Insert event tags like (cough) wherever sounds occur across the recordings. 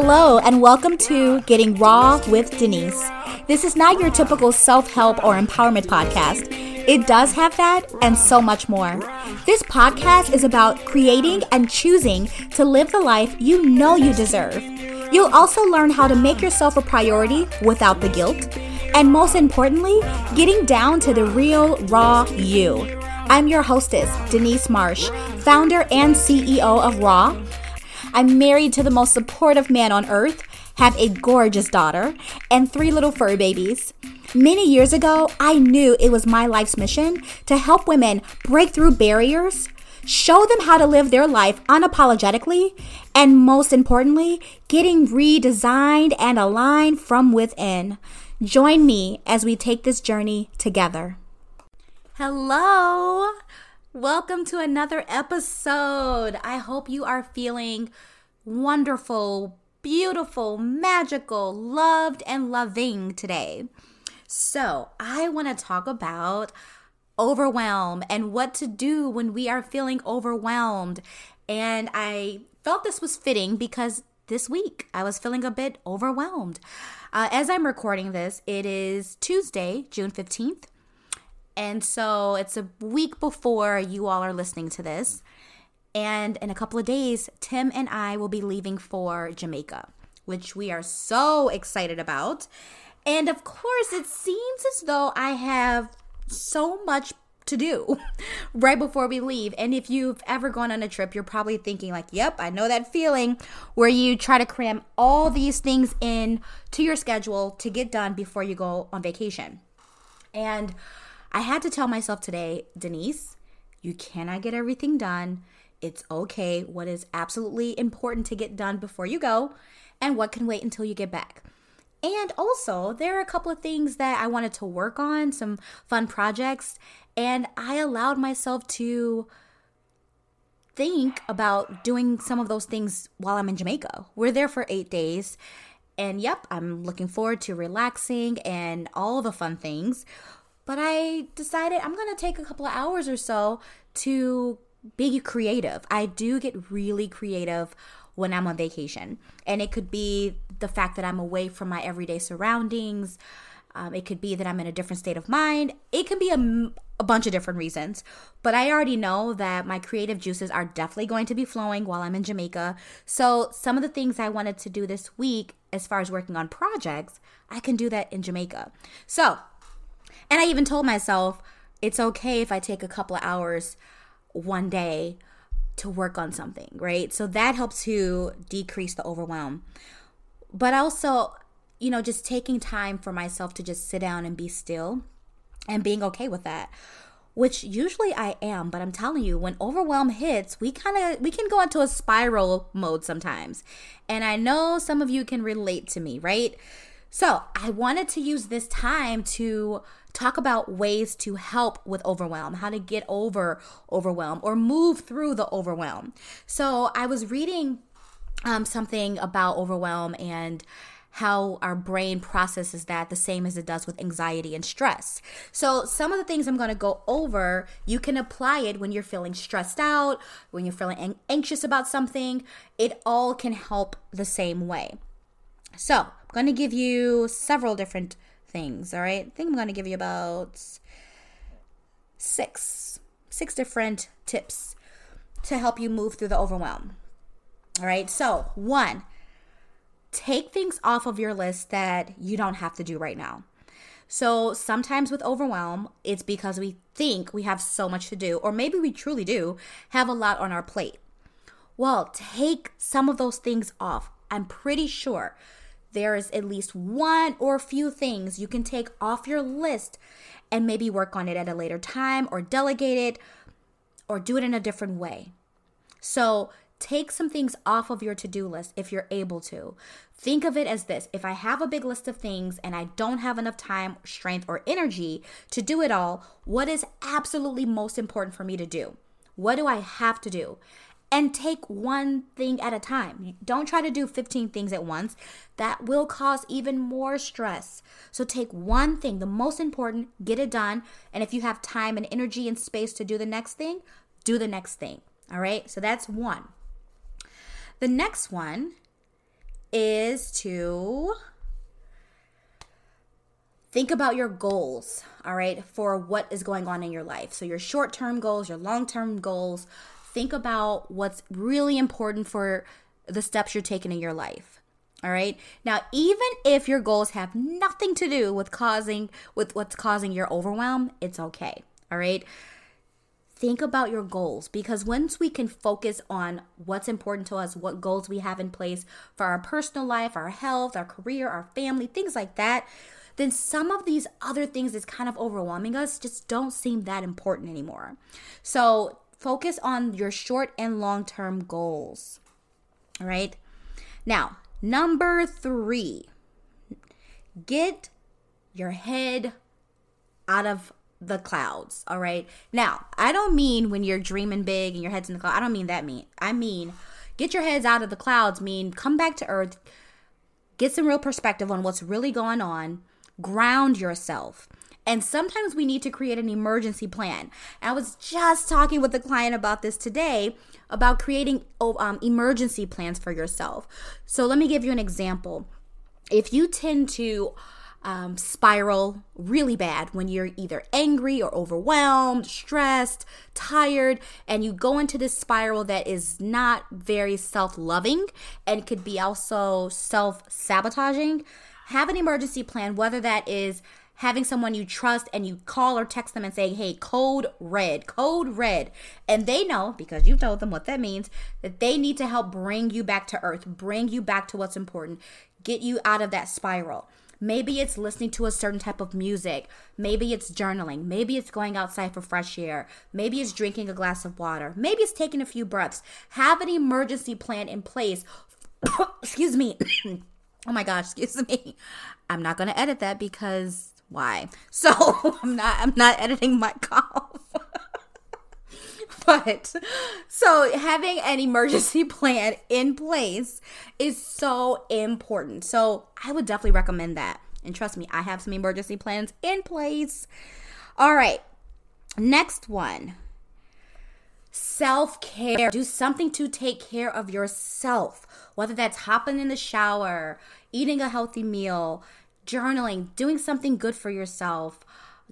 Hello, and welcome to Getting Raw with Denise. This is not your typical self help or empowerment podcast. It does have that and so much more. This podcast is about creating and choosing to live the life you know you deserve. You'll also learn how to make yourself a priority without the guilt. And most importantly, getting down to the real, raw you. I'm your hostess, Denise Marsh, founder and CEO of Raw I'm married to the most supportive man on earth, have a gorgeous daughter, and three little fur babies. Many years ago, I knew it was my life's mission to help women break through barriers, show them how to live their life unapologetically, and most importantly, getting redesigned and aligned from within. Join me as we take this journey together. Hello. Welcome to another episode. I hope you are feeling wonderful, beautiful, magical, loved, and loving today. So, I want to talk about overwhelm and what to do when we are feeling overwhelmed. And I felt this was fitting because this week I was feeling a bit overwhelmed. Uh, as I'm recording this, it is Tuesday, June 15th. And so it's a week before you all are listening to this. And in a couple of days, Tim and I will be leaving for Jamaica, which we are so excited about. And of course, it seems as though I have so much to do (laughs) right before we leave. And if you've ever gone on a trip, you're probably thinking like, "Yep, I know that feeling where you try to cram all these things in to your schedule to get done before you go on vacation." And I had to tell myself today, Denise, you cannot get everything done. It's okay. What is absolutely important to get done before you go, and what can wait until you get back. And also, there are a couple of things that I wanted to work on, some fun projects, and I allowed myself to think about doing some of those things while I'm in Jamaica. We're there for eight days. And yep, I'm looking forward to relaxing and all the fun things. But I decided I'm going to take a couple of hours or so to be creative. I do get really creative when I'm on vacation. And it could be the fact that I'm away from my everyday surroundings. Um, it could be that I'm in a different state of mind. It can be a, a bunch of different reasons. But I already know that my creative juices are definitely going to be flowing while I'm in Jamaica. So, some of the things I wanted to do this week, as far as working on projects, I can do that in Jamaica. So, and I even told myself it's okay if I take a couple of hours one day to work on something, right? So that helps to decrease the overwhelm. But also, you know, just taking time for myself to just sit down and be still and being okay with that which usually I am, but I'm telling you, when overwhelm hits, we kind of we can go into a spiral mode sometimes. And I know some of you can relate to me, right? So, I wanted to use this time to talk about ways to help with overwhelm, how to get over overwhelm or move through the overwhelm. So I was reading um, something about overwhelm and how our brain processes that the same as it does with anxiety and stress. So, some of the things I'm going to go over, you can apply it when you're feeling stressed out, when you're feeling anxious about something. It all can help the same way. So, I'm going to give you several different things. All right. I think I'm going to give you about six, six different tips to help you move through the overwhelm. All right. So, one, take things off of your list that you don't have to do right now. So, sometimes with overwhelm, it's because we think we have so much to do, or maybe we truly do have a lot on our plate. Well, take some of those things off. I'm pretty sure there is at least one or a few things you can take off your list and maybe work on it at a later time or delegate it or do it in a different way. So, take some things off of your to do list if you're able to. Think of it as this if I have a big list of things and I don't have enough time, strength, or energy to do it all, what is absolutely most important for me to do? What do I have to do? And take one thing at a time. Don't try to do 15 things at once. That will cause even more stress. So take one thing, the most important, get it done. And if you have time and energy and space to do the next thing, do the next thing. All right? So that's one. The next one is to think about your goals, all right, for what is going on in your life. So, your short term goals, your long term goals. Think about what's really important for the steps you're taking in your life. All right. Now, even if your goals have nothing to do with causing with what's causing your overwhelm, it's okay. All right. Think about your goals because once we can focus on what's important to us, what goals we have in place for our personal life, our health, our career, our family, things like that, then some of these other things that's kind of overwhelming us just don't seem that important anymore. So, focus on your short and long term goals. All right. Now, number three, get your head out of the clouds. All right. Now, I don't mean when you're dreaming big and your head's in the cloud. I don't mean that mean. I mean, get your heads out of the clouds, mean come back to earth, get some real perspective on what's really going on, ground yourself. And sometimes we need to create an emergency plan. I was just talking with a client about this today about creating oh, um, emergency plans for yourself. So let me give you an example. If you tend to um, spiral really bad when you're either angry or overwhelmed, stressed, tired, and you go into this spiral that is not very self loving and could be also self sabotaging. Have an emergency plan, whether that is having someone you trust and you call or text them and say, hey, code red, code red. And they know, because you've told them what that means, that they need to help bring you back to earth, bring you back to what's important, get you out of that spiral. Maybe it's listening to a certain type of music. Maybe it's journaling. Maybe it's going outside for fresh air. Maybe it's drinking a glass of water. Maybe it's taking a few breaths. Have an emergency plan in place. (coughs) Excuse me. (coughs) Oh my gosh, excuse me. I'm not going to edit that because why? (laughs) So, I'm not I'm not editing my (laughs) cough. but so having an emergency (laughs) plan in place is so important. So, I would definitely recommend that. And trust me, I have some emergency plans in place. All right. Next one. Self care. Do something to take care of yourself, whether that's hopping in the shower, eating a healthy meal, journaling, doing something good for yourself,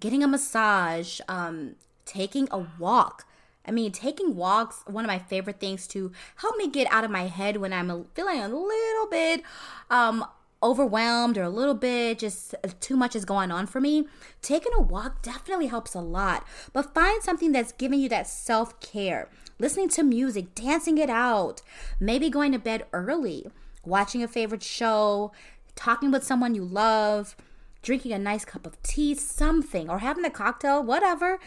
getting a massage, um, taking a walk. I mean, taking walks, one of my favorite things to help me get out of my head when I'm feeling a little bit um, overwhelmed or a little bit just too much is going on for me. Taking a walk definitely helps a lot. But find something that's giving you that self care. Listening to music, dancing it out, maybe going to bed early watching a favorite show, talking with someone you love, drinking a nice cup of tea, something, or having a cocktail, whatever.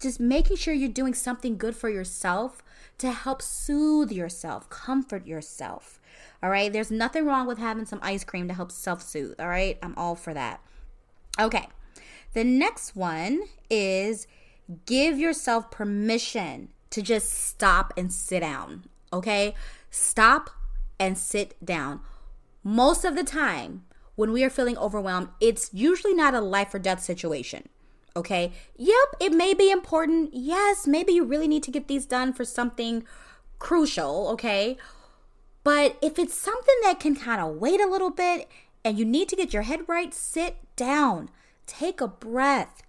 Just making sure you're doing something good for yourself to help soothe yourself, comfort yourself. All right. There's nothing wrong with having some ice cream to help self soothe. All right. I'm all for that. Okay. The next one is give yourself permission to just stop and sit down. Okay. Stop and sit down. Most of the time, when we are feeling overwhelmed, it's usually not a life or death situation. Okay. Yep, it may be important. Yes, maybe you really need to get these done for something crucial. Okay. But if it's something that can kind of wait a little bit and you need to get your head right, sit down, take a breath,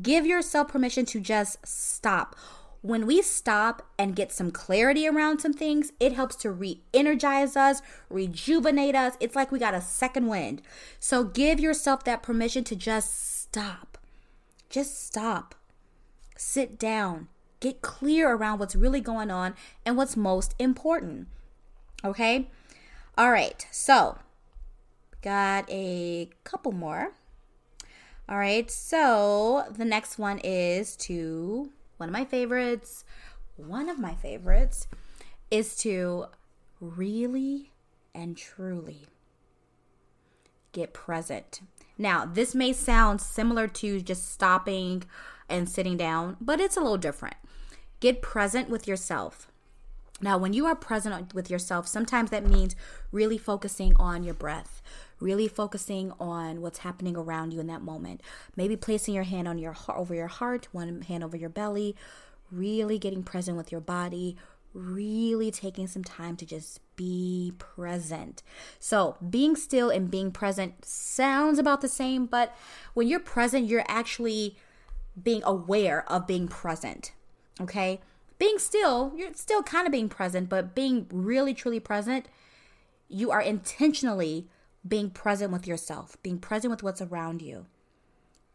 give yourself permission to just stop when we stop and get some clarity around some things, it helps to re energize us, rejuvenate us. It's like we got a second wind. So give yourself that permission to just stop. Just stop. Sit down. Get clear around what's really going on and what's most important. Okay? All right. So, got a couple more. All right. So, the next one is to one of my favorites, one of my favorites is to really and truly get present. Now, this may sound similar to just stopping and sitting down, but it's a little different. Get present with yourself. Now, when you are present with yourself, sometimes that means really focusing on your breath, really focusing on what's happening around you in that moment. Maybe placing your hand on your heart over your heart, one hand over your belly, really getting present with your body, really taking some time to just be present. So, being still and being present sounds about the same, but when you're present, you're actually being aware of being present. Okay? Being still, you're still kind of being present, but being really truly present, you are intentionally being present with yourself, being present with what's around you.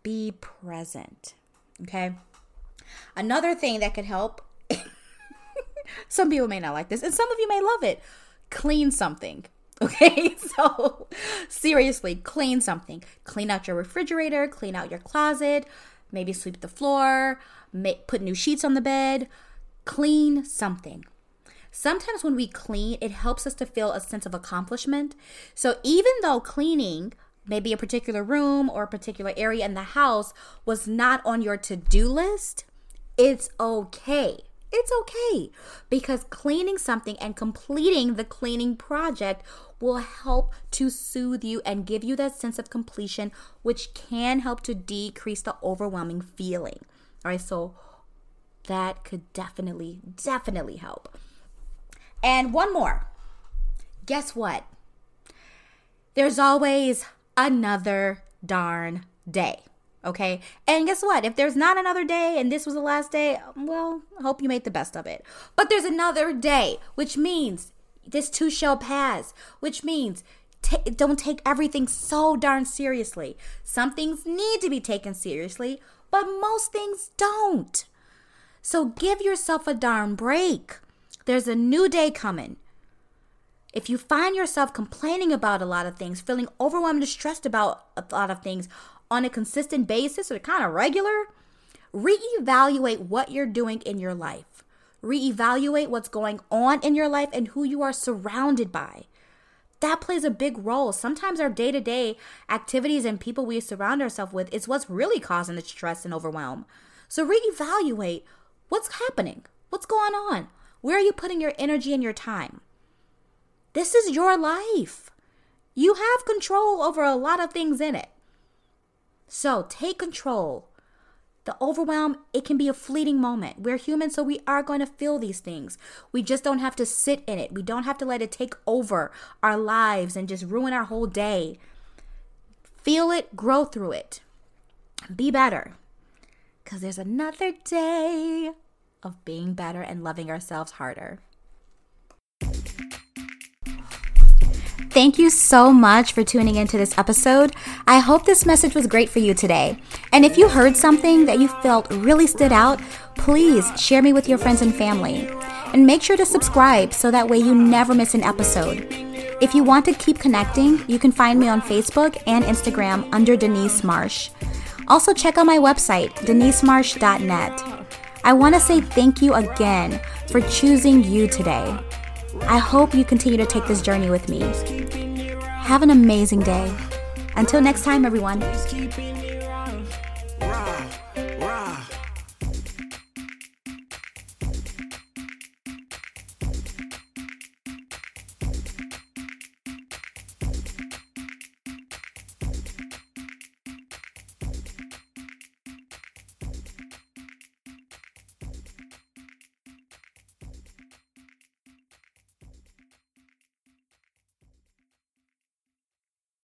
Be present. Okay? Another thing that could help (coughs) some people may not like this, and some of you may love it. Clean something. (laughs) Okay, so seriously, clean something. Clean out your refrigerator, clean out your closet, maybe sweep the floor, make, put new sheets on the bed. Clean something. Sometimes when we clean, it helps us to feel a sense of accomplishment. So even though cleaning maybe a particular room or a particular area in the house was not on your to do list, it's okay it's okay because cleaning something and completing the cleaning project will help to soothe you and give you that sense of completion, which can help to decrease the overwhelming feeling. All right, so that could definitely, definitely help. And one more. Guess what? There's always another darn day. Okay. And guess what? If there's not another day and this was the last day, well, I hope you made the best of it. But there's another day, which means this too shall pass, which means t- don't take everything so darn seriously. Some things need to be taken seriously, but most things don't. So give yourself a darn break. There's a new day coming. If you find yourself complaining about a lot of things, feeling overwhelmed and stressed about a lot of things, on a consistent basis or kind of regular, reevaluate what you're doing in your life. Reevaluate what's going on in your life and who you are surrounded by. That plays a big role. Sometimes our day to day activities and people we surround ourselves with is what's really causing the stress and overwhelm. So reevaluate what's happening, what's going on, where are you putting your energy and your time. This is your life. You have control over a lot of things in it. So take control. The overwhelm, it can be a fleeting moment. We're human, so we are going to feel these things. We just don't have to sit in it. We don't have to let it take over our lives and just ruin our whole day. Feel it, grow through it. Be better. Because there's another day of being better and loving ourselves harder. Thank you so much for tuning into this episode. I hope this message was great for you today. And if you heard something that you felt really stood out, please share me with your friends and family. And make sure to subscribe so that way you never miss an episode. If you want to keep connecting, you can find me on Facebook and Instagram under Denise Marsh. Also, check out my website, denisemarsh.net. I want to say thank you again for choosing you today. I hope you continue to take this journey with me. Have an amazing day. Until next time, everyone.